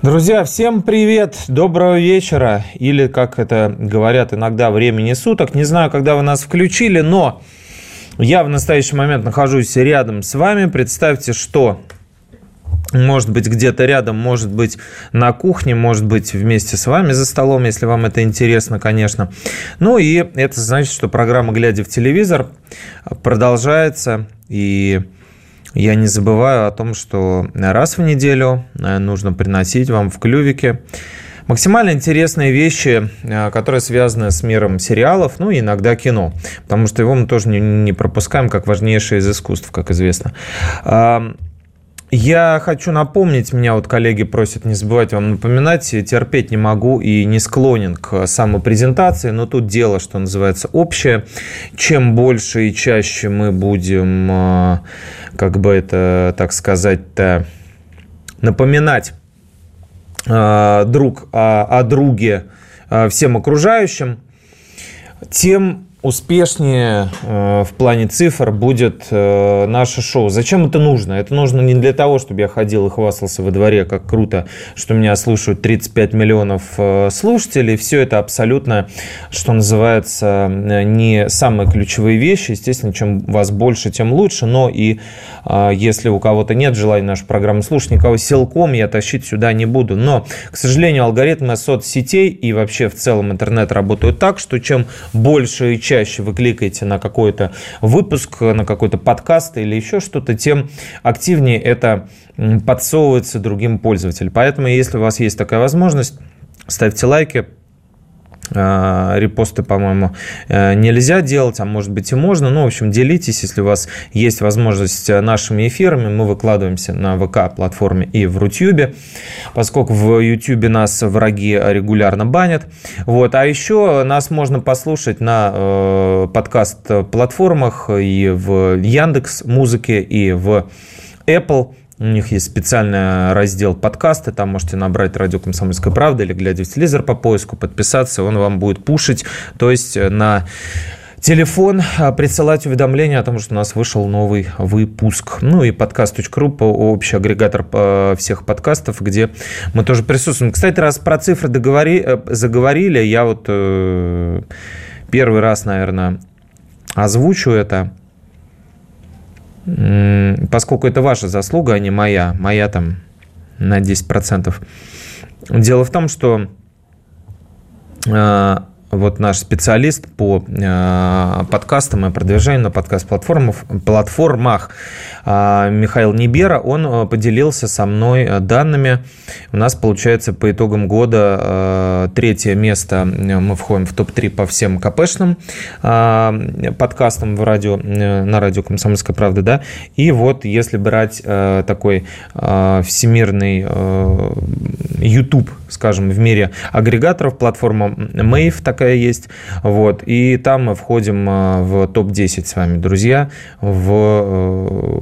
Друзья, всем привет, доброго вечера, или, как это говорят иногда, времени суток. Не знаю, когда вы нас включили, но я в настоящий момент нахожусь рядом с вами. Представьте, что может быть, где-то рядом, может быть, на кухне, может быть, вместе с вами за столом, если вам это интересно, конечно. Ну и это значит, что программа «Глядя в телевизор» продолжается, и я не забываю о том, что раз в неделю э, нужно приносить вам в клювике максимально интересные вещи, э, которые связаны с миром сериалов, ну и иногда кино, потому что его мы тоже не пропускаем как важнейшее из искусств, как известно. Я хочу напомнить, меня вот коллеги просят не забывать вам напоминать, терпеть не могу и не склонен к самопрезентации, но тут дело, что называется, общее. Чем больше и чаще мы будем, а, как бы это, так сказать-то, напоминать а, друг о, о друге а, всем окружающим, тем успешнее э, в плане цифр будет э, наше шоу. Зачем это нужно? Это нужно не для того, чтобы я ходил и хвастался во дворе, как круто, что меня слушают 35 миллионов э, слушателей. Все это абсолютно, что называется, не самые ключевые вещи. Естественно, чем вас больше, тем лучше. Но и если у кого-то нет желания нашу программу слушать, никого силком я тащить сюда не буду. Но, к сожалению, алгоритмы соцсетей и вообще в целом интернет работают так, что чем больше и чаще вы кликаете на какой-то выпуск, на какой-то подкаст или еще что-то, тем активнее это подсовывается другим пользователям. Поэтому, если у вас есть такая возможность, ставьте лайки, репосты, по-моему, э, нельзя делать, а может быть и можно. Ну, в общем, делитесь, если у вас есть возможность э, нашими эфирами. Мы выкладываемся на ВК-платформе и в Рутюбе, поскольку в Ютубе нас враги регулярно банят. Вот. А еще нас можно послушать на э, подкаст-платформах и в Яндекс Музыке, и в Apple у них есть специальный раздел подкасты, там можете набрать «Радио Комсомольская правда» или глядя в телевизор по поиску, подписаться, он вам будет пушить, то есть э, на телефон а, присылать уведомления о том, что у нас вышел новый выпуск. Ну и подкаст.ру, общий агрегатор э, всех подкастов, где мы тоже присутствуем. Кстати, раз про цифры договори, э, заговорили, я вот первый раз, наверное, озвучу это – поскольку это ваша заслуга, а не моя, моя там на 10%. Дело в том, что а, вот наш специалист по э, подкастам и продвижению на подкаст-платформах платформах, э, Михаил Небера, он э, поделился со мной данными. У нас получается по итогам года третье место. Мы входим в топ-3 по всем КПшным подкастам в радио, на радио «Комсомольская правда». Да? И вот если брать такой всемирный YouTube, скажем, в мире агрегаторов, платформа Mave, так такая есть. Вот. И там мы входим а, в топ-10 с вами, друзья, в э,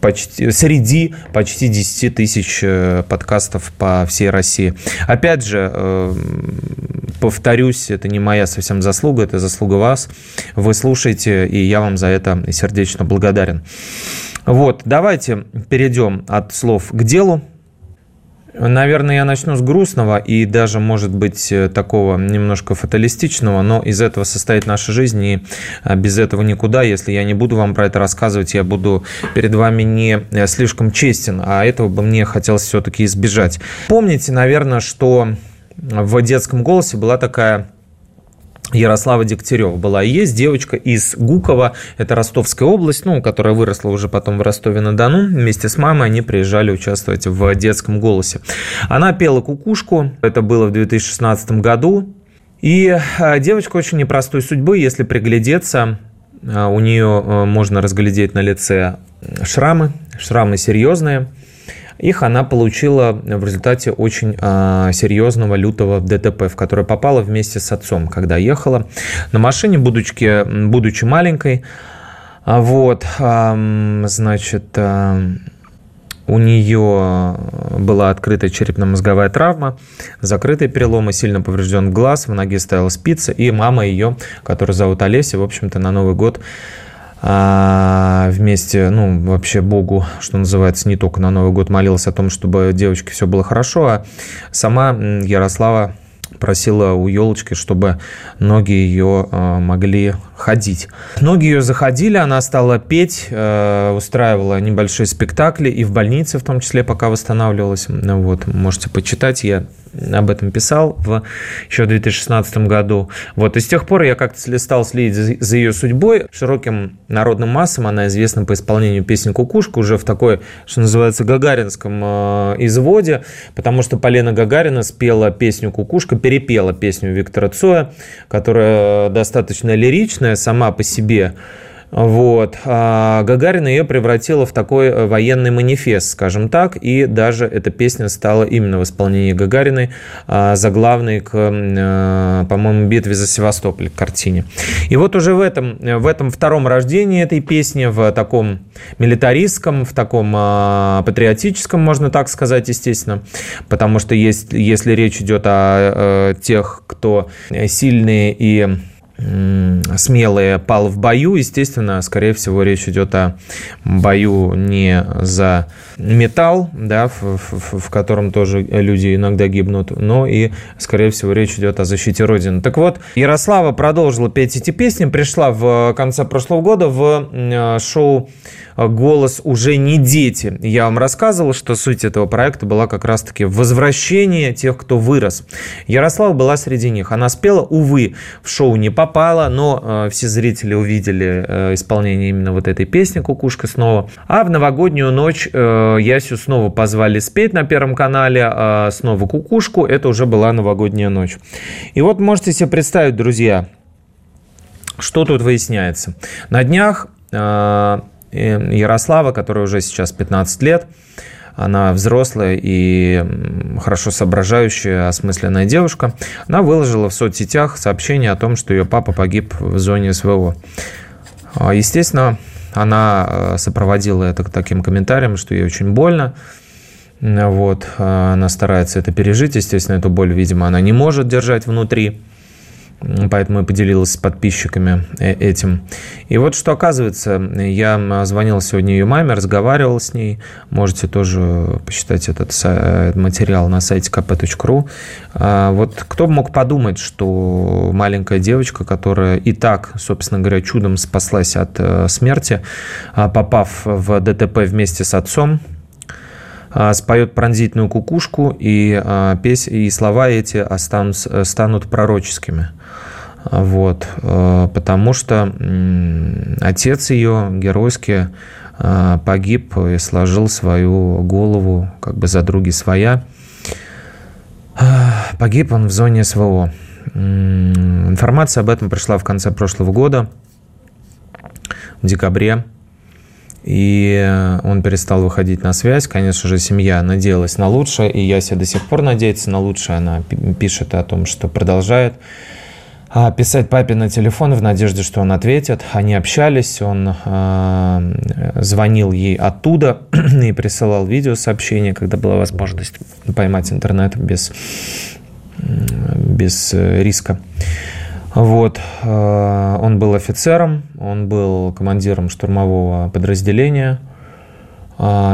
почти, среди почти 10 тысяч э, подкастов по всей России. Опять же, э, повторюсь, это не моя совсем заслуга, это заслуга вас. Вы слушаете, и я вам за это сердечно благодарен. Вот, давайте перейдем от слов к делу. Наверное, я начну с грустного и даже, может быть, э, такого немножко фаталистичного, но из этого состоит наша жизнь, и а, без этого никуда. Если я не буду вам про это рассказывать, я буду перед вами не э, слишком честен, а этого бы мне хотелось все-таки избежать. Помните, наверное, что в детском голосе была такая Ярослава Дегтярева была и есть девочка из Гукова, это Ростовская область, ну, которая выросла уже потом в Ростове-на-Дону. Вместе с мамой они приезжали участвовать в детском голосе. Она пела кукушку, это было в 2016 году. И а, девочка очень непростой судьбы, если приглядеться, а, у нее а, можно разглядеть на лице шрамы, шрамы серьезные. Их она получила в результате очень а, серьезного лютого ДТП, в которое попала вместе с отцом, когда ехала на машине, будучи, будучи маленькой. А вот, значит, у нее была открытая черепно-мозговая травма, закрытые переломы, сильно поврежден глаз, в ноге стояла спица, и мама ее, которую зовут Олеся, в общем-то, на Новый год а, вместе, ну, вообще Богу, что называется, не только на Новый год молилась о том, чтобы девочке все было хорошо, а сама Ярослава просила у елочки, чтобы ноги ее а, могли ходить. Ноги ее заходили, она стала петь, э, устраивала небольшие спектакли и в больнице в том числе, пока восстанавливалась. Вот, можете почитать, я об этом писал в еще в 2016 году. Вот, и с тех пор я как-то стал следить за, ее судьбой. Широким народным массам она известна по исполнению песни «Кукушка» уже в такой, что называется, гагаринском э, изводе, потому что Полина Гагарина спела песню «Кукушка», перепела песню Виктора Цоя, которая достаточно лиричная сама по себе, вот. А Гагарина ее превратила в такой э, военный манифест, скажем так, и даже эта песня стала именно в исполнении Гагариной а, заглавной к, э, по-моему, битве за Севастополь, к картине. И вот уже в этом, в этом втором рождении этой песни, в таком милитаристском, в таком а, патриотическом, можно так сказать, естественно, потому что есть, если речь идет о тех, кто сильные и смелые пал в бою. Естественно, скорее всего, речь идет о бою не за металл, да, в, в, в котором тоже люди иногда гибнут, но и, скорее всего, речь идет о защите Родины. Так вот, Ярослава продолжила петь эти песни, пришла в конце прошлого года в э, шоу «Голос уже не дети». Я вам рассказывал, что суть этого проекта была как раз-таки возвращение тех, кто вырос. Ярослава была среди них. Она спела, увы, в шоу не попала, но э, все зрители увидели э, исполнение именно вот этой песни «Кукушка» снова. А в новогоднюю ночь Ясю снова позвали спеть на Первом канале, а снова «Кукушку». Это уже была новогодняя ночь. И вот можете себе представить, друзья, что тут выясняется. На днях э, Ярослава, которая уже сейчас 15 лет, она взрослая и хорошо соображающая, осмысленная девушка, она выложила в соцсетях сообщение о том, что ее папа погиб в зоне СВО. А, естественно, она э, сопроводила это таким комментарием, что ей очень больно. Вот, э, она старается это пережить. Естественно, эту боль, видимо, она не может держать внутри. Поэтому я поделилась с подписчиками э, этим. И вот что оказывается, я звонил сегодня ее маме, разговаривал с ней. Можете тоже посчитать этот материал на сайте kp.ru. А вот кто мог подумать, что маленькая девочка, которая и так, собственно говоря, чудом спаслась от э, смерти, а попав в ДТП вместе с отцом, споет пронзительную кукушку, и, песь, и слова эти останутся, станут пророческими. Вот, э, потому что отец ее геройски э, погиб и сложил свою голову как бы за други своя. Погиб он в зоне СВО. Информация об этом пришла в конце прошлого года, в декабре. И он перестал выходить на связь. Конечно же, семья надеялась на лучшее, и Яся до сих пор надеется на лучшее. Она пишет о том, что продолжает а, писать папе на телефон в надежде, что он ответит. Они общались, он э, звонил ей оттуда и присылал видеосообщения, когда была возможность поймать интернет без, без э, риска. Вот. Он был офицером, он был командиром штурмового подразделения.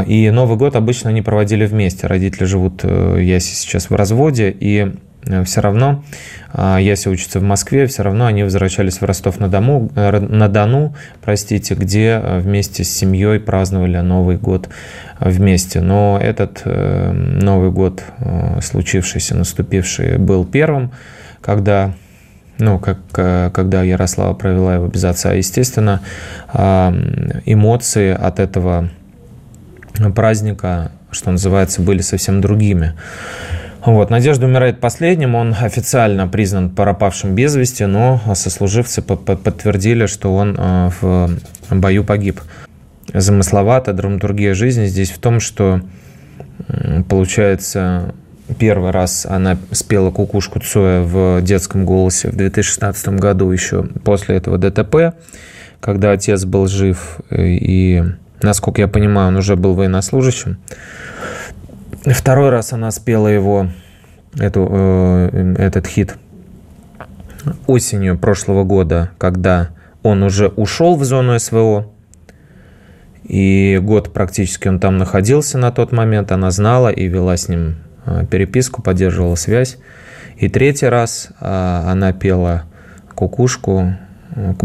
И Новый год обычно они проводили вместе. Родители живут, э, я сейчас в разводе, и Э, все равно, Яся учится в Москве, все равно они возвращались в Ростов-на-Дону, э, на Дону, простите, где э, вместе с семьей праздновали Новый год вместе. Но этот Новый год, случившийся, наступивший, был первым, когда ну, как, когда Ярослава провела его без отца. Естественно, эмоции от этого праздника, что называется, были совсем другими. Вот. Надежда умирает последним. Он официально признан пропавшим без вести, но сослуживцы подтвердили, что он э, в бою погиб. Замысловато драматургия жизни здесь в том, что Получается, первый раз она спела кукушку Цоя в детском голосе в 2016 году, еще после этого ДТП, когда отец был жив, и, насколько я понимаю, он уже был военнослужащим. Второй раз она спела его, эту, э, этот хит осенью прошлого года, когда он уже ушел в зону СВО, и год практически он там находился на тот момент, она знала и вела с ним переписку, поддерживала связь. И третий раз а, она пела кукушку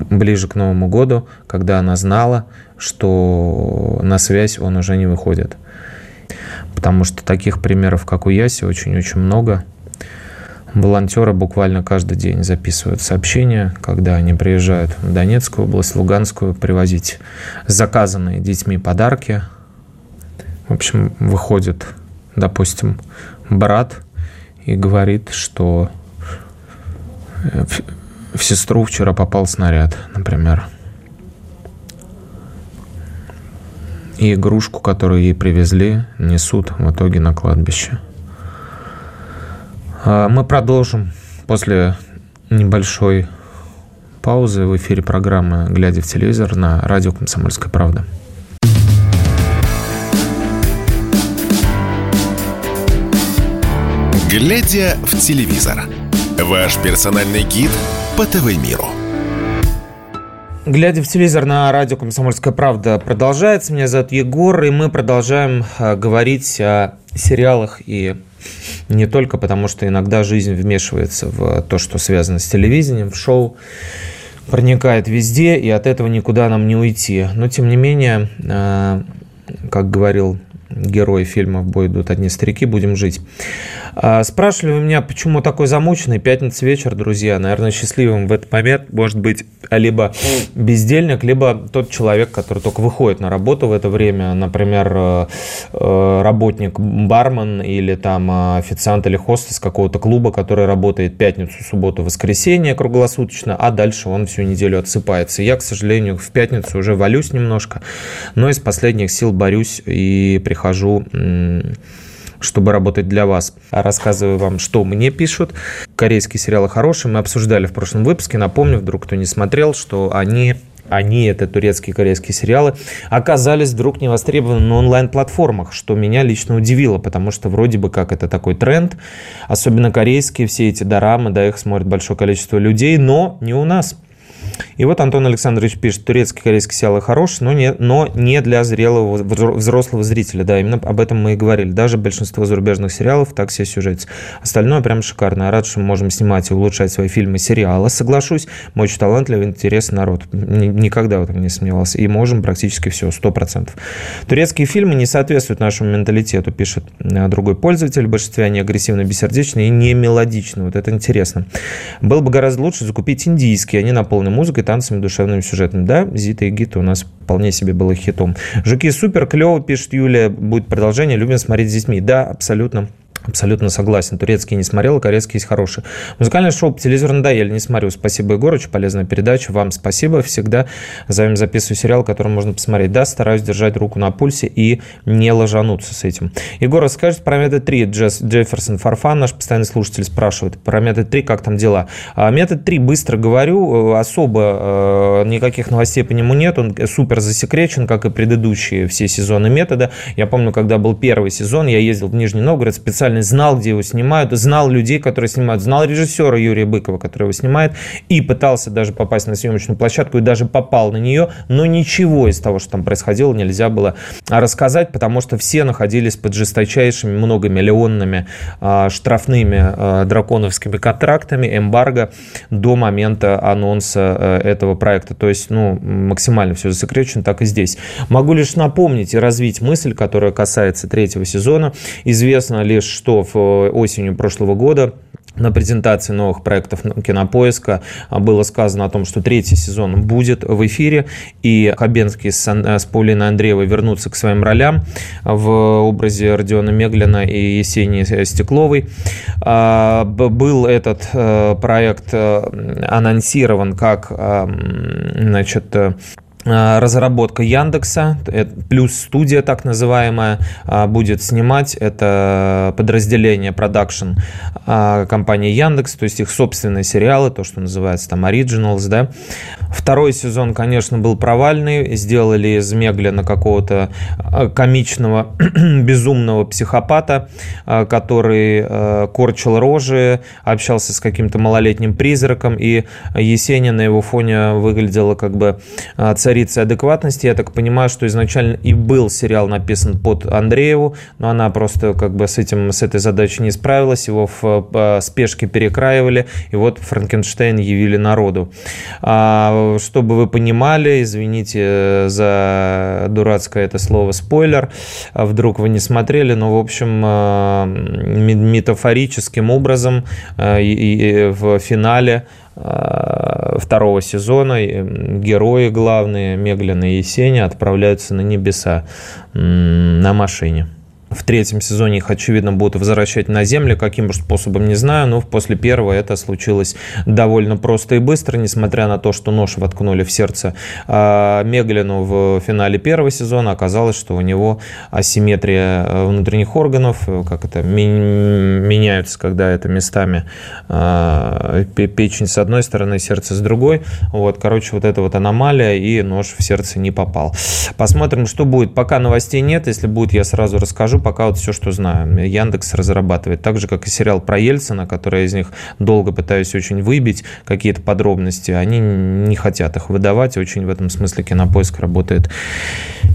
ближе к Новому году, когда она знала, что на связь он уже не выходит. Потому что таких примеров, как у Яси, очень-очень много – волонтеры буквально каждый день записывают сообщения, когда они приезжают в Донецкую область, Луганскую, привозить заказанные детьми подарки. В общем, выходит, допустим, брат и говорит, что в сестру вчера попал снаряд, например. И игрушку, которую ей привезли, несут в итоге на кладбище – а, мы продолжим после небольшой паузы в эфире программы «Глядя в телевизор» на радио «Комсомольская правда». «Глядя в телевизор» – ваш персональный гид по ТВ-миру. Глядя в телевизор на радио «Комсомольская правда» продолжается. Меня зовут Егор, и мы продолжаем а, говорить о сериалах и не только потому, что иногда жизнь вмешивается в то, что связано с телевидением, в шоу, проникает везде, и от этого никуда нам не уйти. Но, тем не менее, э, как говорил герой фильма «В бой идут одни старики», будем жить. А, спрашивали вы меня, почему такой замученный? Пятница вечер, друзья. Наверное, счастливым в этот момент может быть либо бездельник, либо тот человек, который только выходит на работу в это время. Например, э, э, работник бармен или там э, официант или хостес какого-то клуба, который работает пятницу, субботу, воскресенье круглосуточно, а дальше он всю неделю отсыпается. Я, к сожалению, в пятницу уже валюсь немножко, но из последних сил борюсь и прихожу чтобы работать для вас. Рассказываю вам, что мне пишут. Корейские сериалы хорошие. Мы обсуждали в прошлом выпуске. Напомню, вдруг кто не смотрел, что они они, это турецкие корейские сериалы, оказались вдруг не востребованы на онлайн-платформах, что меня лично удивило, потому что вроде бы как это такой тренд, особенно корейские, все эти дорамы, да, их смотрит большое количество людей, но не у нас. И вот Антон Александрович пишет, турецкий корейский сериал хороший, но не, но не для зрелого взрослого зрителя. Да, именно об этом мы и говорили. Даже большинство зарубежных сериалов так себе сюжет. Остальное прям шикарно. Я рад, что мы можем снимать и улучшать свои фильмы и сериалы. Соглашусь, мы очень талантливый, интересный народ. Никогда в этом не сомневался. И можем практически все, сто процентов. Турецкие фильмы не соответствуют нашему менталитету, пишет э, другой пользователь. В большинстве они агрессивно, бессердечные и не мелодичны. Вот это интересно. Было бы гораздо лучше закупить индийские. Они наполнены музыкой, танцами, душевным сюжетом. Да, Зита и Гита у нас вполне себе было хитом. Жуки супер, клево, пишет Юлия, будет продолжение, любим смотреть с детьми. Да, абсолютно. Абсолютно согласен. Турецкий не смотрел, а корейский есть хороший. Музыкальное шоу по телевизору надоели, не смотрю. Спасибо, Егор, очень полезная передача. Вам спасибо. Всегда за вами записываю сериал, который можно посмотреть. Да, стараюсь держать руку на пульсе и не ложануться с этим. Егор, расскажите про метод 3. Джесс, Джефферсон Фарфан, наш постоянный слушатель, спрашивает про метод 3, как там дела. А, метод 3, быстро говорю, э, особо э, никаких новостей по нему нет. Он супер засекречен, как и предыдущие все сезоны метода. Я помню, когда был первый сезон, я ездил в Нижний Новгород специально специально знал, где его снимают, знал людей, которые снимают, знал режиссера Юрия Быкова, который его снимает, и пытался даже попасть на съемочную площадку, и даже попал на нее, но ничего из того, что там происходило, нельзя было рассказать, потому что все находились под жесточайшими многомиллионными э, штрафными э, драконовскими контрактами, эмбарго до момента анонса э, этого проекта. То есть, ну, максимально все засекречено, так и здесь. Могу лишь напомнить и развить мысль, которая касается третьего сезона. Известно лишь, что в э, осенью прошлого года на презентации новых проектов Кинопоиска было сказано о том, что третий сезон будет в эфире, и Хабенский с, с Паулиной Андреевой вернутся к своим ролям в образе Родиона Меглина и Есении Стекловой. А, был этот э, проект э, анонсирован как значит, а, разработка Яндекса, плюс студия так называемая, а, будет снимать. Это подразделение продакшн а, компании Яндекс, то есть их собственные сериалы, то, что называется там Originals, да. Второй сезон, конечно, был провальный. Сделали из Меглина какого-то комичного, безумного психопата, который корчил рожи, общался с каким-то малолетним призраком, и Есенин на его фоне выглядела как бы царицей адекватности. Я так понимаю, что изначально и был сериал написан под Андрееву, но она просто как бы с этим, с этой задачей не справилась, его в спешке перекраивали, и вот Франкенштейн явили народу. А, чтобы вы понимали, извините за дурацкое это слово спойлер, а вдруг вы не смотрели, но в общем а, метафорическим образом а, в финале Э, второго сезона герои главные, Меглин и Есения, отправляются на небеса на машине. В третьем сезоне их, очевидно, будут возвращать на Землю. Каким способом, не знаю, но после первого это случилось довольно просто и быстро, несмотря на то, что нож воткнули в сердце а, Меглину в финале первого сезона. Оказалось, что у него асимметрия э, внутренних органов, э, как это, меняются, когда это местами а, печень с одной стороны, сердце с другой. Вот, короче, вот эта вот аномалия, и нож в сердце не попал. Посмотрим, что будет. Пока новостей нет, если будет, я сразу расскажу пока вот все, что знаю. Яндекс разрабатывает. Так же, как и сериал про Ельцина, который я из них долго пытаюсь очень выбить какие-то подробности. Они не хотят их выдавать. Очень в этом смысле кинопоиск работает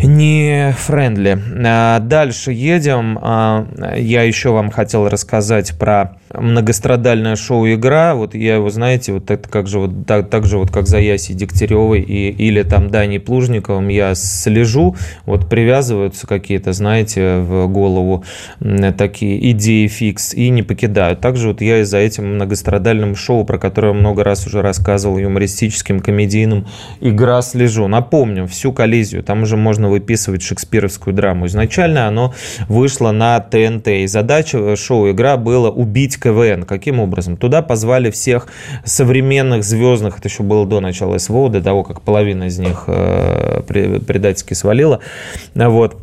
не friendly. А дальше едем. А, я еще вам хотел рассказать про многострадальное шоу «Игра». Вот я его, знаете, вот это как же вот так, так же вот как за Яси Дегтяревой и, или там Дани Плужниковым я слежу, вот привязываются какие-то, знаете, в голову такие идеи фикс и не покидают. Также вот я и за этим многострадальным шоу, про которое много раз уже рассказывал, юмористическим, комедийным «Игра» слежу. Напомню, всю коллизию, там уже можно выписывать шекспировскую драму. Изначально оно вышло на ТНТ, и задача шоу «Игра» была убить КВН. Каким образом? Туда позвали всех современных звездных, это еще было до начала СВО, до того, как половина из них э, предательски свалила. Вот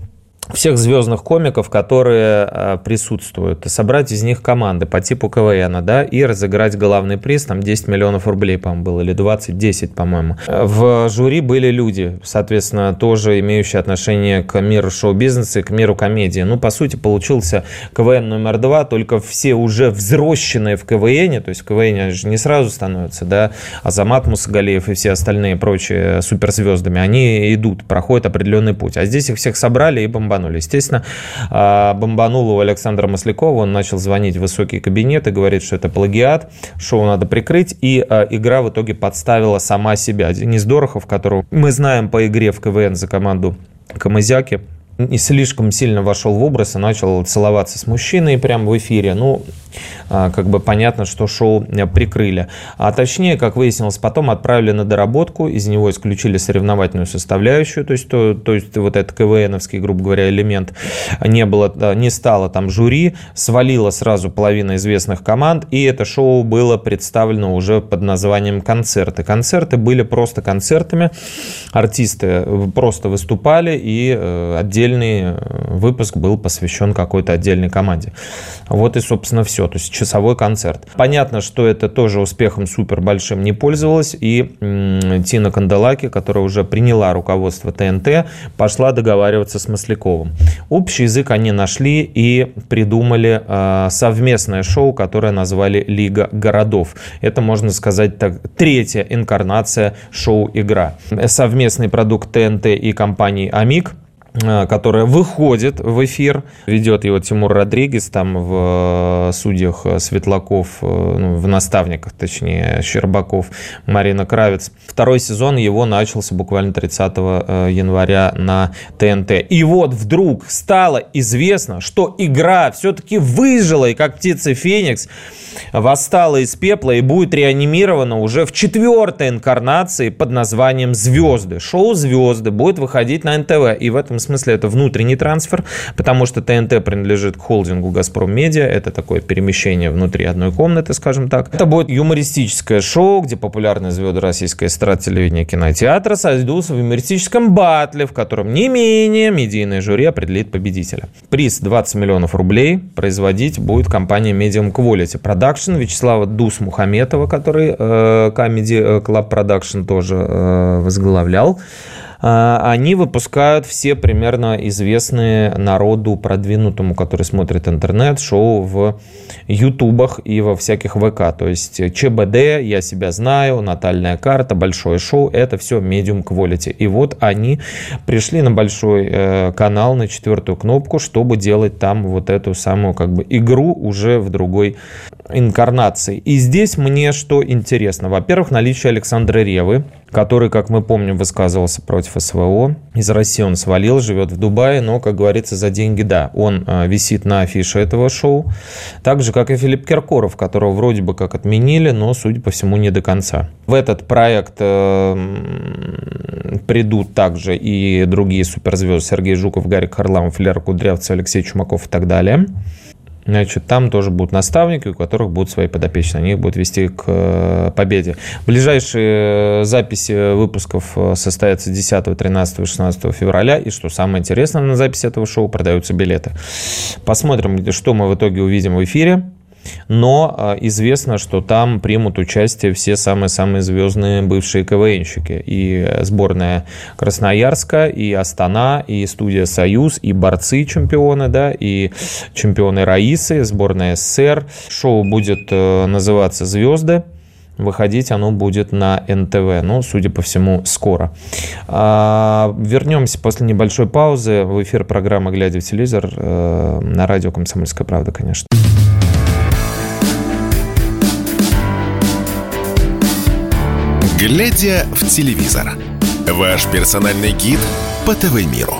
всех звездных комиков, которые а, присутствуют, собрать из них команды по типу КВН, да, и разыграть главный приз, там 10 миллионов рублей, по-моему, было, или 20, 10, по-моему. В жюри были люди, соответственно, тоже имеющие отношение к миру шоу-бизнеса и к миру комедии. Ну, по сути, получился КВН номер два, только все уже взросшенные в КВН, то есть в КВН же не сразу становятся, да, Азамат Мусагалиев и все остальные прочие суперзвездами, они идут, проходят определенный путь. А здесь их всех собрали и бомбанули бомбанули. Естественно, а, бомбануло у Александра Маслякова, он начал звонить в высокий кабинет и говорит, что это плагиат, шоу надо прикрыть, и а, игра в итоге подставила сама себя. Денис Дорохов, которого мы знаем по игре в КВН за команду Камызяки, не слишком сильно вошел в образ и начал целоваться с мужчиной прямо в эфире. Ну, как бы понятно, что шоу э, прикрыли. А точнее, как выяснилось потом, отправили на доработку, из него исключили соревновательную составляющую, то есть, то, то есть вот этот КВНовский, грубо говоря, элемент не, было, э, не стало там жюри, свалило сразу половина известных команд, и это шоу было представлено уже под названием «Концерты». Концерты были просто концертами, артисты просто выступали, и э, отдельный выпуск был посвящен какой-то отдельной команде. Вот и, собственно, все. То есть часовой концерт. Понятно, что это тоже успехом супер большим не пользовалось. И Тина Канделаки, которая уже приняла руководство ТНТ, пошла договариваться с Масляковым. Общий язык они нашли и придумали э, совместное шоу, которое назвали «Лига городов». Это, можно сказать, так, третья инкарнация шоу «Игра». Совместный продукт ТНТ и компании «Амик» которая выходит в эфир. Ведет его Тимур Родригес, там в э, судьях Светлаков, э, ну, в наставниках, точнее, Щербаков, Марина Кравец. Второй сезон его начался буквально 30 января на ТНТ. И вот вдруг стало известно, что игра все-таки выжила, и как птица Феникс восстала из пепла и будет реанимирована уже в четвертой инкарнации под названием «Звезды». Шоу «Звезды» будет выходить на НТВ. И в этом смысле это внутренний трансфер, потому что ТНТ принадлежит к холдингу «Газпром Медиа». Это такое перемещение внутри одной комнаты, скажем так. Это будет юмористическое шоу, где популярные звезды российской эстрады, телевидения, кинотеатра сойдутся в юмористическом батле, в котором не менее медийное жюри определит победителя. Приз 20 миллионов рублей производить будет компания Medium Quality Production Вячеслава Дус Мухаметова, который э, Comedy Club Production тоже э, возглавлял. А, они выпускают все примерно известные народу продвинутому, который смотрит интернет, шоу в ютубах и во всяких ВК. То есть ЧБД, Я себя знаю, Натальная карта, Большое шоу, это все medium quality. И вот они пришли на большой э, канал, на четвертую кнопку, чтобы делать там вот эту самую как бы игру уже в другой инкарнации. И здесь мне что интересно. Во-первых, наличие Александра Ревы, который, как мы помним, высказывался против СВО. Из России он свалил, живет в Дубае, но, как говорится, за деньги, да, он э, висит на афише этого шоу. Так же, как и Филипп Киркоров, которого вроде бы как отменили, но, судя по всему, не до конца. В этот проект э, придут также и другие суперзвезды Сергей Жуков, Гарик Харламов, Лера Кудрявцев, Алексей Чумаков и так далее. Значит, там тоже будут наставники, у которых будут свои подопечные. Они их будут вести к э, победе. Ближайшие записи выпусков э, состоятся 10, 13, 16 февраля. И что самое интересное, на записи этого шоу продаются билеты. Посмотрим, что мы в итоге увидим в эфире но а, известно, что там примут участие все самые-самые звездные бывшие КВНщики. И сборная Красноярска, и Астана, и студия «Союз», и борцы чемпионы, да, и чемпионы Раисы, сборная СССР. Шоу будет э, называться «Звезды». Выходить оно будет на НТВ, ну, судя по всему, скоро. А, вернемся после небольшой паузы в эфир программы «Глядя в телевизор» э, на радио «Комсомольская правда», конечно. Глядя в телевизор. Ваш персональный гид по ТВ-миру.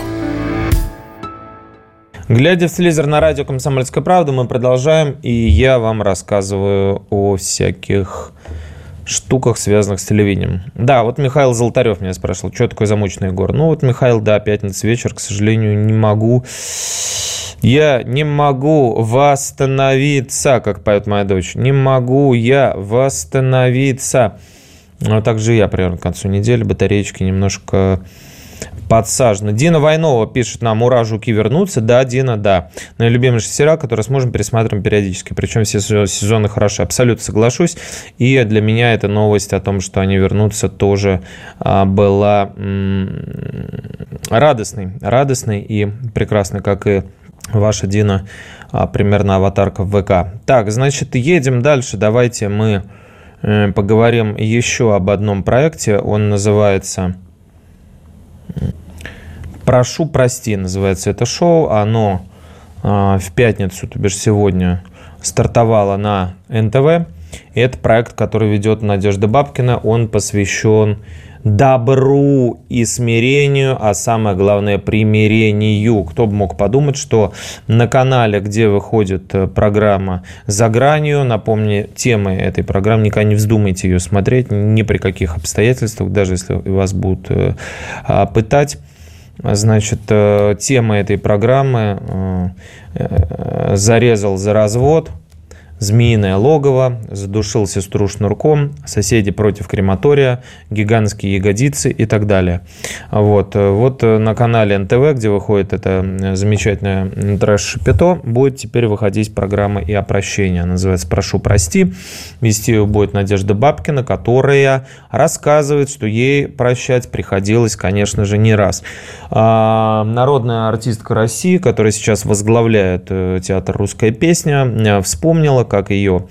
Глядя в телевизор на радио «Комсомольская правда», мы продолжаем, и я вам рассказываю о всяких штуках, связанных с телевидением. Да, вот Михаил Золотарев меня спрашивал, что такое замученный гор. Ну вот, Михаил, да, пятница вечер, к сожалению, не могу я не могу восстановиться, как поет моя дочь. Не могу я восстановиться. Ну, а также я примерно к концу недели батареечки немножко подсажены. Дина Войнова пишет нам, ура, жуки вернутся. Да, Дина, да. Но любимый сериал, который сможем пересматривать периодически. Причем все сезоны хороши. Абсолютно соглашусь. И для меня эта новость о том, что они вернутся, тоже а, была радостной. Радостной и прекрасной, как и ваша Дина, а, примерно аватарка в ВК. Так, значит, едем дальше. Давайте мы поговорим еще об одном проекте. Он называется «Прошу, прости» называется это шоу. Оно а, в пятницу, то бишь сегодня, стартовало на НТВ. И это проект, который ведет Надежда Бабкина. Он посвящен добру и смирению, а самое главное примирению. Кто бы мог подумать, что на канале, где выходит э, программа «За гранью», напомню, темы этой программы, никогда не вздумайте ее смотреть, ни при каких обстоятельствах, даже если вас будут э, а, пытать. Значит, э, тема этой программы «Зарезал за развод», Змеиное логово, задушил сестру шнурком, соседи против крематория, гигантские ягодицы и так далее. Вот, вот на канале НТВ, где выходит это замечательное трэш-шапито, будет теперь выходить программа и о прощении. Называется «Прошу, прости». Вести ее будет Надежда Бабкина, которая рассказывает, что ей прощать приходилось, конечно же, не раз. А, народная артистка России, которая сейчас возглавляет э, театр «Русская песня», э, вспомнила, как ее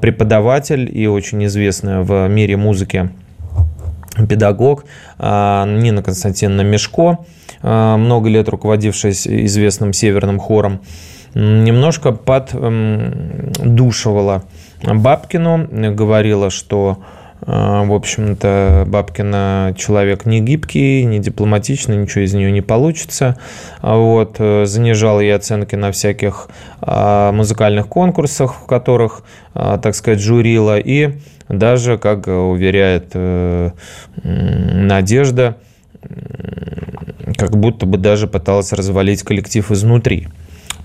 преподаватель и очень известная в мире музыки педагог а, Нина Константиновна Мешко, а, много лет руководившая известным северным хором, немножко поддушивала Бабкину, говорила, что а, в общем-то, Бабкина человек не гибкий, не дипломатичный, ничего из нее не получится. А вот, э, занижал ей оценки на всяких а, музыкальных конкурсах, в которых, так сказать, журила. И даже, как уверяет э, Надежда, как будто бы даже пыталась развалить коллектив изнутри.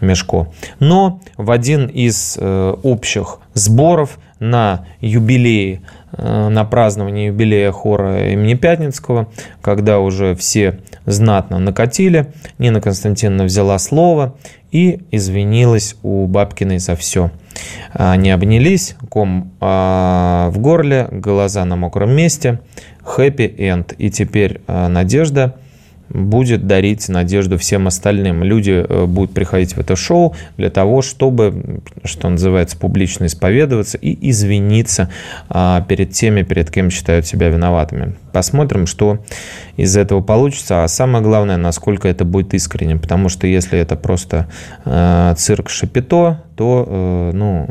Мешко. Но в один из э, общих сборов на юбилее, э, на празднование юбилея хора имени Пятницкого, когда уже все знатно накатили, Нина Константиновна взяла слово и извинилась у Бабкиной за все. Они обнялись, ком а, в горле, глаза на мокром месте, хэппи-энд. И теперь а, Надежда – будет дарить надежду всем остальным. Люди э, будут приходить в это шоу для того, чтобы, что называется, публично исповедоваться и извиниться а, перед теми, перед кем считают себя виноватыми. Посмотрим, что из этого получится, а самое главное, насколько это будет искренне, потому что если это просто э, цирк Шапито, то, э, ну,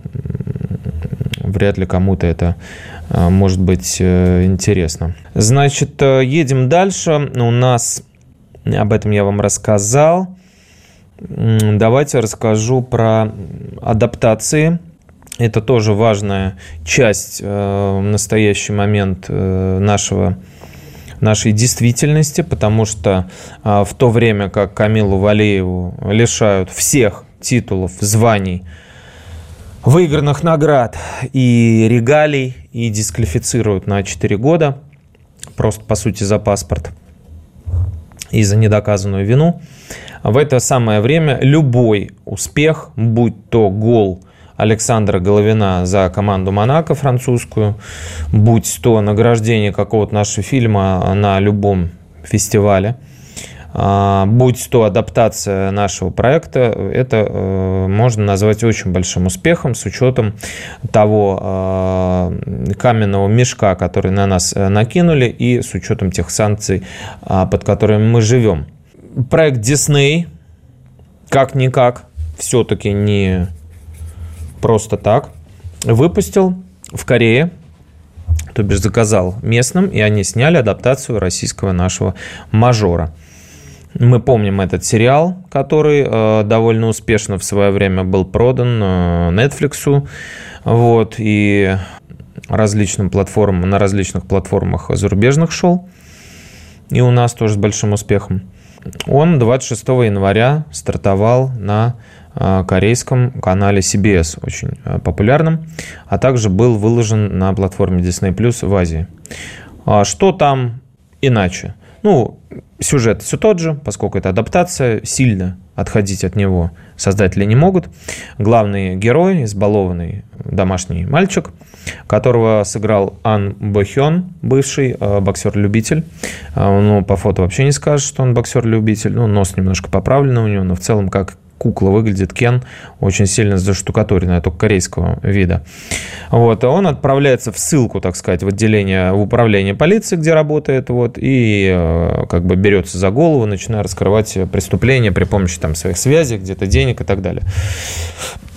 вряд ли кому-то это может быть интересно. Значит, едем дальше. У нас об этом я вам рассказал. Давайте расскажу про адаптации. Это тоже важная часть э, в настоящий момент э, нашего нашей действительности, потому что э, в то время как Камилу Валееву лишают всех титулов, званий, выигранных наград и регалий и дисквалифицируют на 4 года, просто по сути за паспорт – и за недоказанную вину. В это самое время любой успех, будь то гол Александра Головина за команду Монако французскую, будь то награждение какого-то нашего фильма на любом фестивале – будь то адаптация нашего проекта, это э, можно назвать очень большим успехом с учетом того а, каменного мешка, который на нас э, накинули, и с учетом тех санкций, а, под которыми мы живем. Проект Disney, как-никак, все-таки не просто так, выпустил в Корее то бишь заказал местным, и они сняли адаптацию российского нашего мажора – мы помним этот сериал, который э, довольно успешно в свое время был продан э, Netflix. Вот, и различным платформам, на различных платформах зарубежных шел. И у нас тоже с большим успехом. Он 26 января стартовал на э, корейском канале CBS, очень э, популярном, а также был выложен на платформе Disney Plus в Азии. А что там иначе? Ну, сюжет все тот же, поскольку это адаптация, сильно отходить от него создатели не могут. Главный герой, избалованный домашний мальчик, которого сыграл Ан Бохён, бывший э, боксер-любитель. Э, ну, по фото вообще не скажешь, что он боксер-любитель. Ну, нос немножко поправлен у него, но в целом как кукла выглядит Кен, очень сильно заштукатуренная, только корейского вида. Вот, он отправляется в ссылку, так сказать, в отделение, в управление полиции, где работает, вот, и э, как бы берется за голову, начинает раскрывать преступления при помощи там своих связей, где-то денег и так далее.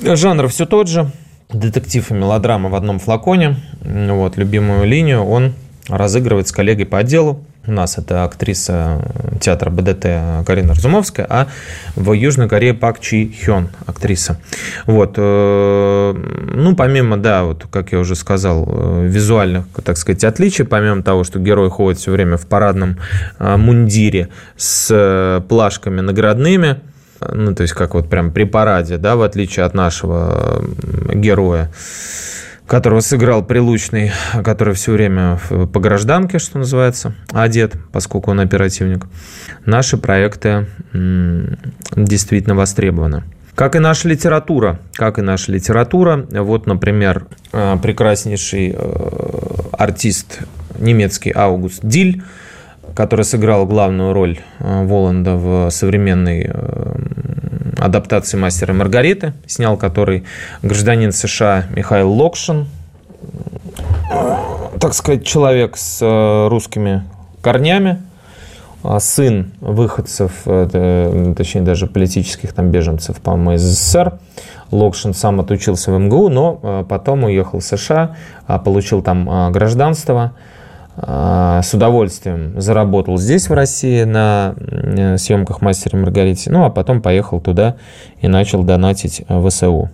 Жанр все тот же, детектив и мелодрама в одном флаконе, вот, любимую линию он разыгрывает с коллегой по отделу, у нас это актриса театра БДТ Карина Разумовская, а в Южной Корее Пак Чи Хён, актриса. Вот. Э, ну, помимо, да, вот, как я уже сказал, э, визуальных, так сказать, отличий, помимо того, что герой ходит все время в парадном э, мундире с плашками наградными, ну, то есть как вот прям при параде, да, в отличие от нашего героя, которого сыграл Прилучный, который все время по гражданке, что называется, одет, поскольку он оперативник. Наши проекты действительно востребованы. Как и наша литература. Как и наша литература. Вот, например, э, прекраснейший э, артист немецкий Аугуст Диль, который сыграл главную роль э, Воланда в современной адаптации «Мастера Маргариты», снял который гражданин США Михаил Локшин, так сказать, человек с э, русскими корнями, а сын выходцев, точнее даже политических там беженцев, по-моему, из СССР. Локшин сам отучился в МГУ, но э, потом уехал в США, а получил там гражданство – с удовольствием заработал здесь, в России, на э, съемках «Мастера Маргарите», ну, а потом поехал туда и начал донатить в ВСУ.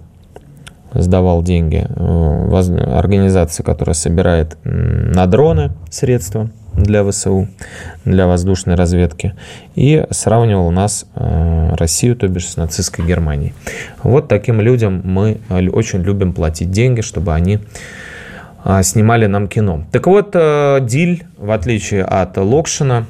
Сдавал деньги э, организации, которая собирает на дроны средства. для ВСУ, для воздушной разведки, и сравнивал нас э, Россию, то бишь с нацистской Германией. Вот таким людям мы очень любим платить деньги, чтобы они а, снимали нам кино. Так вот, э, Диль, в отличие от Локшина,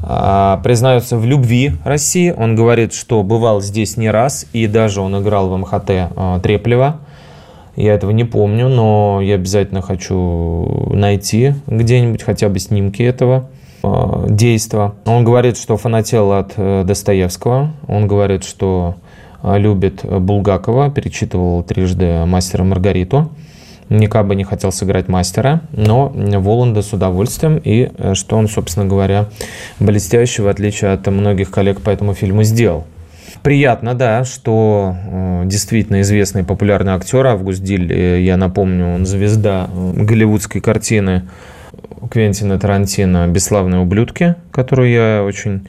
а, признается в любви России. Он говорит, что бывал здесь не раз, и даже он играл в МХТ а, Треплева. Я этого не помню, но я обязательно хочу найти где-нибудь хотя бы снимки этого действа. Он говорит, что фанател от э, Достоевского. Он говорит, что любит Булгакова, перечитывал трижды «Мастера Маргариту». Никак бы не хотел сыграть мастера, но Воланда с удовольствием. И э, что он, собственно говоря, блестяще, в отличие от многих коллег по этому фильму, сделал. Приятно, да, что э, действительно известный популярный актер Август Диль, э, я напомню, он звезда голливудской картины Квентина Тарантино «Бесславные ублюдки», которую я очень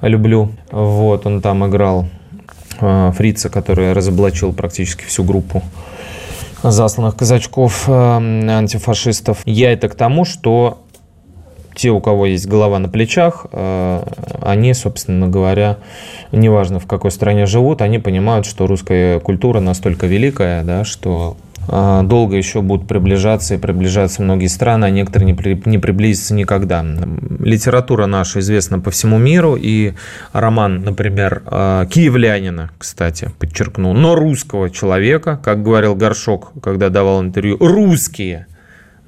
люблю. Вот, он там играл фрица, который разоблачил практически всю группу засланных казачков, э, антифашистов. Я это к тому, что те, у кого есть голова на плечах, э, они, собственно говоря, неважно в какой стране живут, они понимают, что русская культура настолько великая, да, что долго еще будут приближаться и приближаться многие страны, а некоторые не, при, не приблизятся никогда. Литература наша известна по всему миру, и роман, например, а, киевлянина, кстати, подчеркну, но русского человека, как говорил Горшок, когда давал интервью, русские –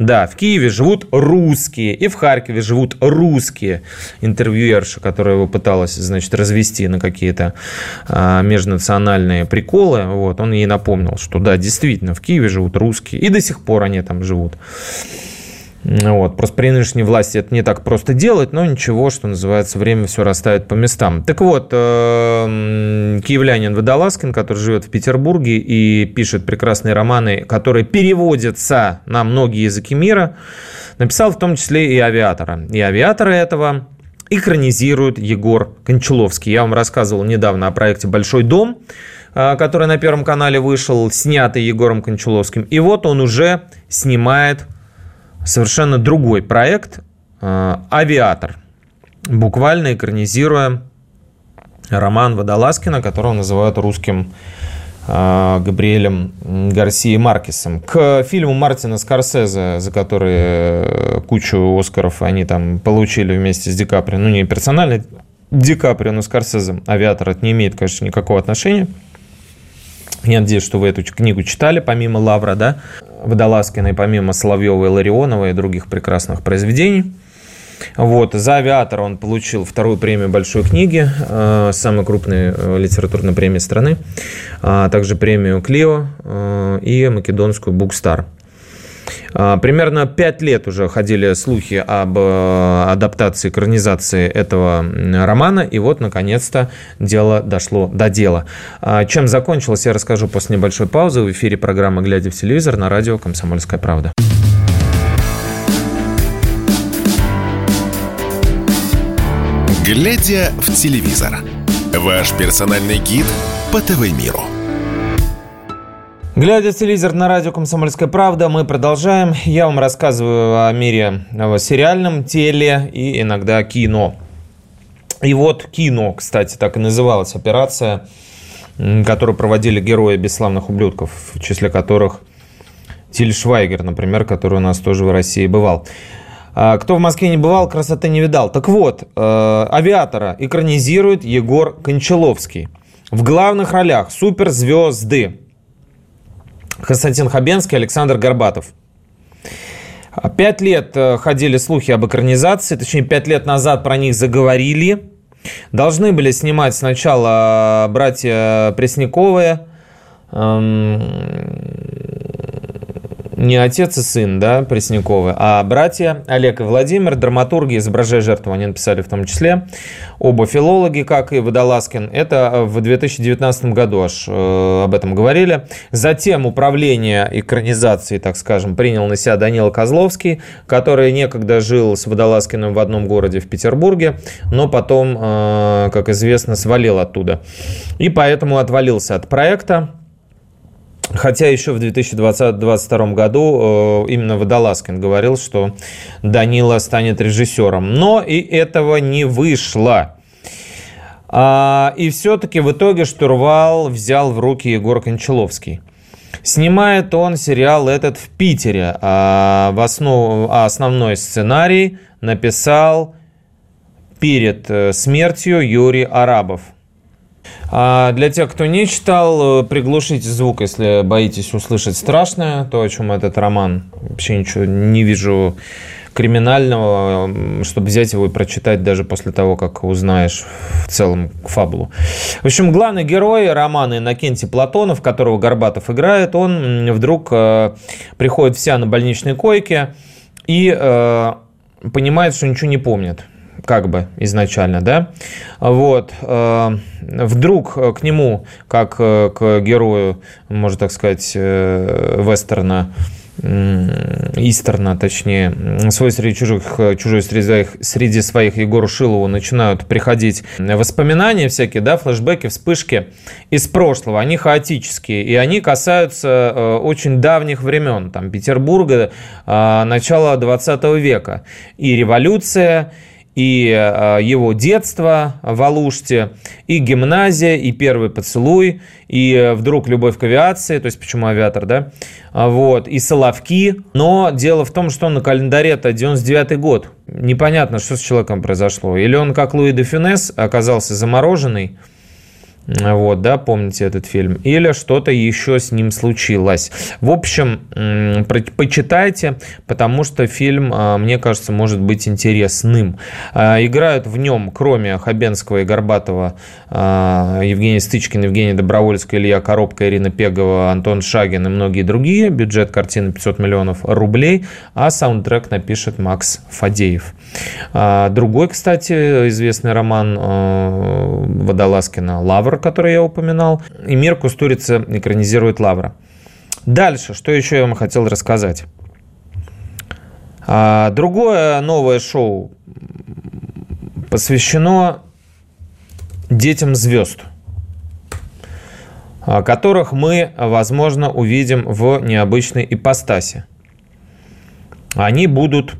да, в Киеве живут русские, и в Харькове живут русские. Интервьюерша, которая его пыталась, значит, развести на какие-то а, межнациональные приколы, вот, он ей напомнил, что да, действительно, в Киеве живут русские, и до сих пор они там живут. Вот. Просто при нынешней власти это не так просто делать, но ничего, что называется, время все расставит по местам. Так вот, эм, киевлянин Водолазкин, который живет в Петербурге и пишет прекрасные романы, которые переводятся на многие языки мира, написал в том числе и «Авиатора». И «Авиатора» этого экранизирует Егор Кончаловский. Я вам рассказывал недавно о проекте «Большой дом», э, который на Первом канале вышел, снятый Егором Кончаловским. И вот он уже снимает совершенно другой проект э, «Авиатор», буквально экранизируя роман Водолазкина, которого называют русским э, Габриэлем Гарсией Маркесом. К фильму Мартина Скорсезе, за который э, кучу Оскаров они там получили вместе с Ди Капри, ну не персонально Ди Капри, но Скорсезе, «Авиатор» это не имеет, конечно, никакого отношения. Я надеюсь, что вы эту книгу читали, помимо Лавра, да? Водолазкиной, помимо Соловьева и Ларионова и других прекрасных произведений. Вот, за «Авиатор» он получил вторую премию «Большой книги», э, самой крупной э, литературной премии страны, а также премию «Клио» э, и македонскую «Букстар». А, примерно пять лет уже ходили слухи об э, адаптации, экранизации этого романа, и вот, наконец-то, дело дошло до дела. А, чем закончилось, я расскажу после небольшой паузы в эфире программы «Глядя в телевизор» на радио «Комсомольская правда». «Глядя в телевизор» – ваш персональный гид по ТВ-миру. Глядя в телевизор на радио «Комсомольская правда», мы продолжаем. Я вам рассказываю о мире о сериальном, теле и иногда кино. И вот кино, кстати, так и называлась операция, которую проводили герои бесславных ублюдков, в числе которых Тиль Швайгер, например, который у нас тоже в России бывал. А, кто в Москве не бывал, красоты не видал. Так вот, э, «Авиатора» экранизирует Егор Кончаловский. В главных ролях суперзвезды Константин Хабенский, Александр Горбатов. Пять лет э, ходили слухи об экранизации, точнее, пять лет назад про них заговорили. Должны были снимать сначала братья Пресняковые, эм, не отец и сын, да, Пресняковы, а братья Олег и Владимир, драматурги, изображая жертву, они написали в том числе. Оба филологи, как и Водолазкин. Это в 2019 году аж э, об этом говорили. Затем управление экранизацией, так скажем, принял на себя Данила Козловский, который некогда жил с Водолазкиным в одном городе в Петербурге, но потом, э, как известно, свалил оттуда. И поэтому отвалился от проекта Хотя еще в 2022 году э, именно Водолазкин говорил, что Данила станет режиссером. Но и этого не вышло. А, и все-таки в итоге штурвал взял в руки Егор Кончаловский. Снимает он сериал этот в Питере. А, в основу, а основной сценарий написал перед э, смертью Юрий Арабов. А для тех, кто не читал, э, приглушите звук, если боитесь услышать страшное, то, о чем этот роман. Вообще ничего не вижу криминального, чтобы взять его и прочитать даже после того, как узнаешь в целом фабулу. В общем, главный герой романа Иннокентий Платонов, которого Горбатов играет, он вдруг э, приходит вся на больничной койке и э, понимает, что ничего не помнит как бы изначально, да, вот, э, вдруг к нему, как э, к герою, можно так сказать, э, вестерна, Истерна, точнее, свой среди чужих, чужой среди своих, среди своих Егору Шилову начинают приходить воспоминания всякие, да, флешбеки, вспышки из прошлого. Они хаотические, и они касаются очень давних времен, там, Петербурга, начала 20 века. И революция, и э, его детство в Алуште, и гимназия, и первый поцелуй, и э, вдруг любовь к авиации, то есть почему авиатор, да, а вот, и Соловки. Но дело в том, что на календаре это 99 год. Непонятно, что с человеком произошло. Или он, как Луи де Фюнес, оказался замороженный, вот, да, помните этот фильм, или что-то еще с ним случилось. В общем, почитайте, потому что фильм, а, мне кажется, может быть интересным. А, играют в нем, кроме Хабенского и Горбатова, а, Евгений Стычкин, Евгений Добровольский, Илья Коробка, Ирина Пегова, Антон Шагин и многие другие. Бюджет картины 500 миллионов рублей, а саундтрек напишет Макс Фадеев. Другой, кстати, известный роман Водолазкина «Лавр», который я упоминал, и Мир Кустурица экранизирует Лавра. Дальше, что еще я вам хотел рассказать. А, другое новое шоу посвящено детям звезд, а, которых мы, возможно, увидим в необычной ипостаси. Они будут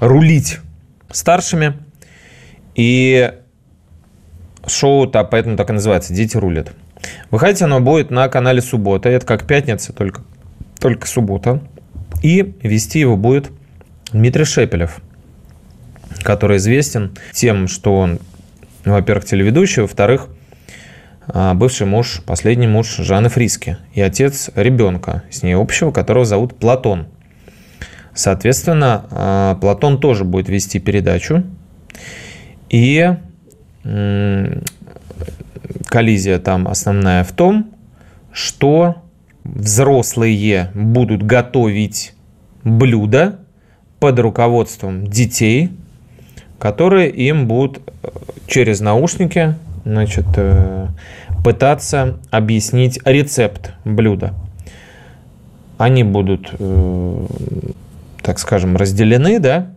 рулить старшими, и Шоу-то поэтому так и называется «Дети рулят». Выходить оно будет на канале «Суббота». Это как пятница, только, только суббота. И вести его будет Дмитрий Шепелев, который известен тем, что он, во-первых, телеведущий, во-вторых, а, бывший муж, последний муж Жанны Фриски и отец ребенка с ней общего, которого зовут Платон. Соответственно, а, Платон тоже будет вести передачу. И коллизия там основная в том, что взрослые будут готовить блюда под руководством детей, которые им будут э, через наушники значит, э, пытаться объяснить рецепт блюда. Они будут, э, так скажем, разделены, да,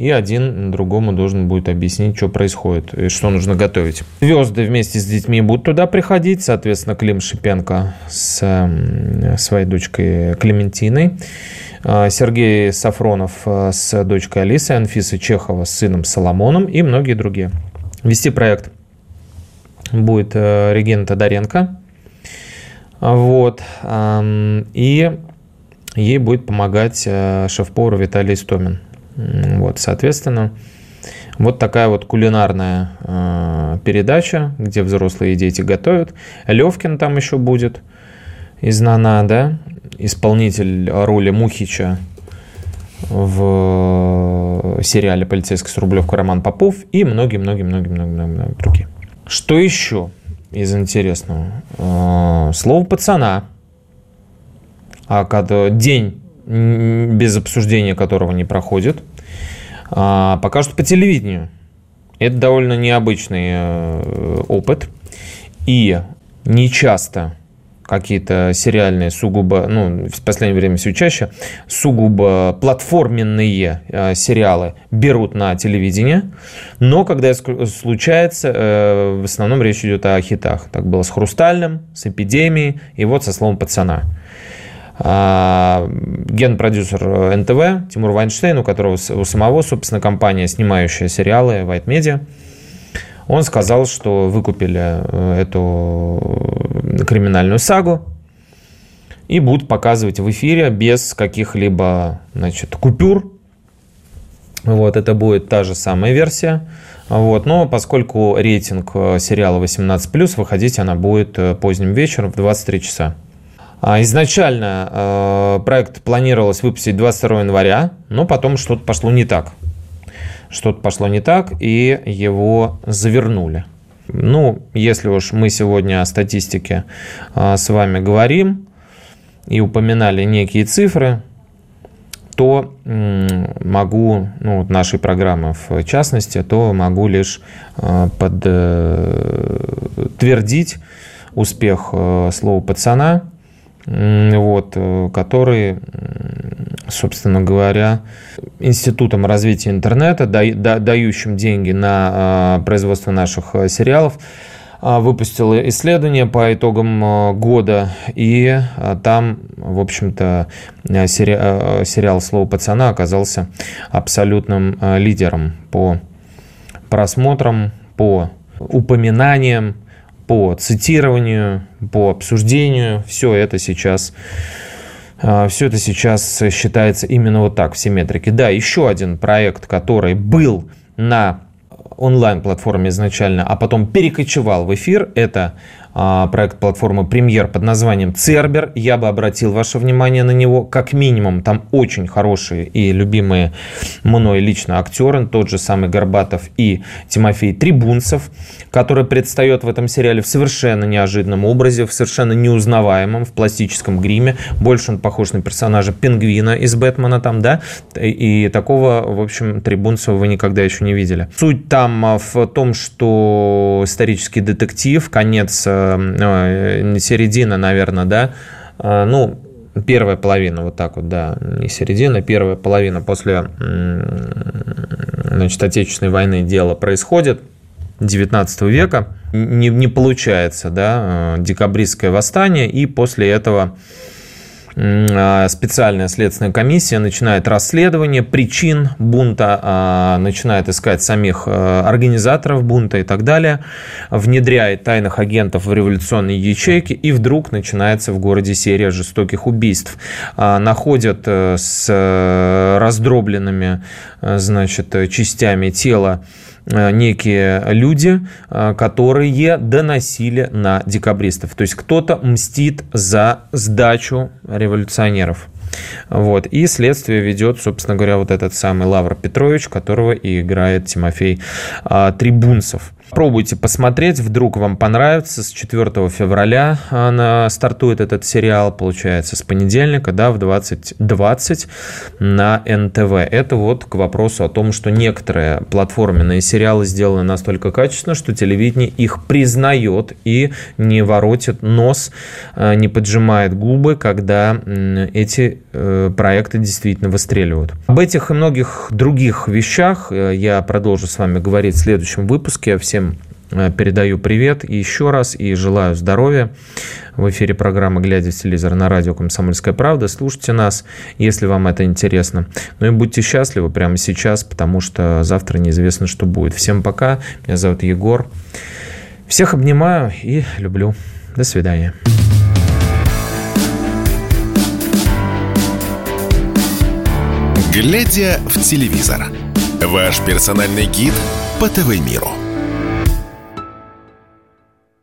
и один другому должен будет объяснить, что происходит и что нужно готовить. Звезды вместе с детьми будут туда приходить, соответственно, Клим Шипенко с своей дочкой Клементиной, а, Сергей Сафронов а, с дочкой Алисой, Анфиса Чехова с сыном Соломоном и многие другие. Вести проект будет э, Регина Тодоренко. Вот. И ей будет помогать э, шеф-повар Виталий Истомин. Вот, соответственно, вот такая вот кулинарная э, передача, где взрослые и дети готовят. Левкин там еще будет из Нана, да, исполнитель роли Мухича в сериале «Полицейский с Рублевка» Роман Попов и многие-многие-многие-многие другие. Что еще из интересного? Э, слово «пацана». А когда день без обсуждения которого не проходит, а, покажут по телевидению. Это довольно необычный э, опыт. И не часто какие-то сериальные, сугубо, ну, в последнее время все чаще, сугубо платформенные э, сериалы берут на телевидение, но когда случается, э, в основном речь идет о хитах. Так было с «Хрустальным», с «Эпидемией» и вот со словом «Пацана». А, генпродюсер НТВ Тимур Вайнштейн, у которого у самого, собственно, компания, снимающая сериалы White Media, он сказал, что выкупили э, эту криминальную сагу и будут показывать в эфире без каких-либо значит, купюр. Вот, это будет та же самая версия. Вот, но поскольку рейтинг э, сериала 18+, выходить она будет э, поздним вечером в 23 часа. А, изначально э, проект планировалось выпустить 22 января, но потом что-то пошло не так. Что-то пошло не так, и его завернули. Ну, если уж мы сегодня о статистике э, с вами говорим и упоминали некие цифры, то могу, ну, нашей программы в частности, то могу лишь э, подтвердить успех слова пацана – вот, э, который, собственно говоря, институтом развития интернета, дающим деньги на а, производство наших э, сериалов, а, выпустил исследование по итогам э, года, и там, в общем-то, сери сериал «Слово пацана» оказался абсолютным лидером по просмотрам, по упоминаниям, по цитированию, по обсуждению. Все это сейчас а, все это сейчас считается именно вот так, в симметрике. Да, еще один проект, который был на онлайн-платформе изначально, а потом перекочевал в эфир, это проект платформы Премьер под названием Цербер. Я бы обратил ваше внимание на него. Как минимум, там очень хорошие и любимые мной лично актеры. Тот же самый Горбатов и Тимофей Трибунцев, который предстает в этом сериале в совершенно неожиданном образе, в совершенно неузнаваемом, в пластическом гриме. Больше он похож на персонажа Пингвина из Бэтмена там, да? И такого, в общем, Трибунцева вы никогда еще не видели. Суть там а, в том, что исторический детектив, конец а, Э, середина, наверное, да, э, ну, первая половина, вот так вот, да, не середина, первая половина после, значит, Отечественной войны дело происходит, 19 века, не, не получается, да, э, декабристское восстание, и после этого специальная следственная комиссия начинает расследование причин бунта, а, начинает искать самих а, организаторов бунта и так далее, внедряет тайных агентов в революционные ячейки, и вдруг начинается в городе серия жестоких убийств. Находят э, с э, раздробленными э, значит, частями тела Э, некие люди, э, которые доносили на декабристов. То есть кто-то мстит за сдачу революционеров. Вот. И следствие ведет, собственно говоря, вот этот самый Лавр Петрович, которого и играет Тимофей а, Трибунцев. Пробуйте посмотреть, вдруг вам понравится. С 4 февраля она стартует этот сериал, получается, с понедельника, да, в 2020 на НТВ. Это вот к вопросу о том, что некоторые платформенные сериалы сделаны настолько качественно, что телевидение их признает и не воротит нос, э, не поджимает губы, когда эти э, проекты действительно выстреливают. Об этих и многих других вещах э, я продолжу с вами говорить в следующем выпуске. Всем всем э, передаю привет еще раз и желаю здоровья. В эфире программы «Глядя в телевизор» на радио «Комсомольская правда». Слушайте нас, если вам это интересно. Ну и будьте счастливы прямо сейчас, потому что завтра неизвестно, что будет. Всем пока. Меня зовут Егор. Всех обнимаю и люблю. До свидания. «Глядя в телевизор» – ваш персональный гид по ТВ-миру.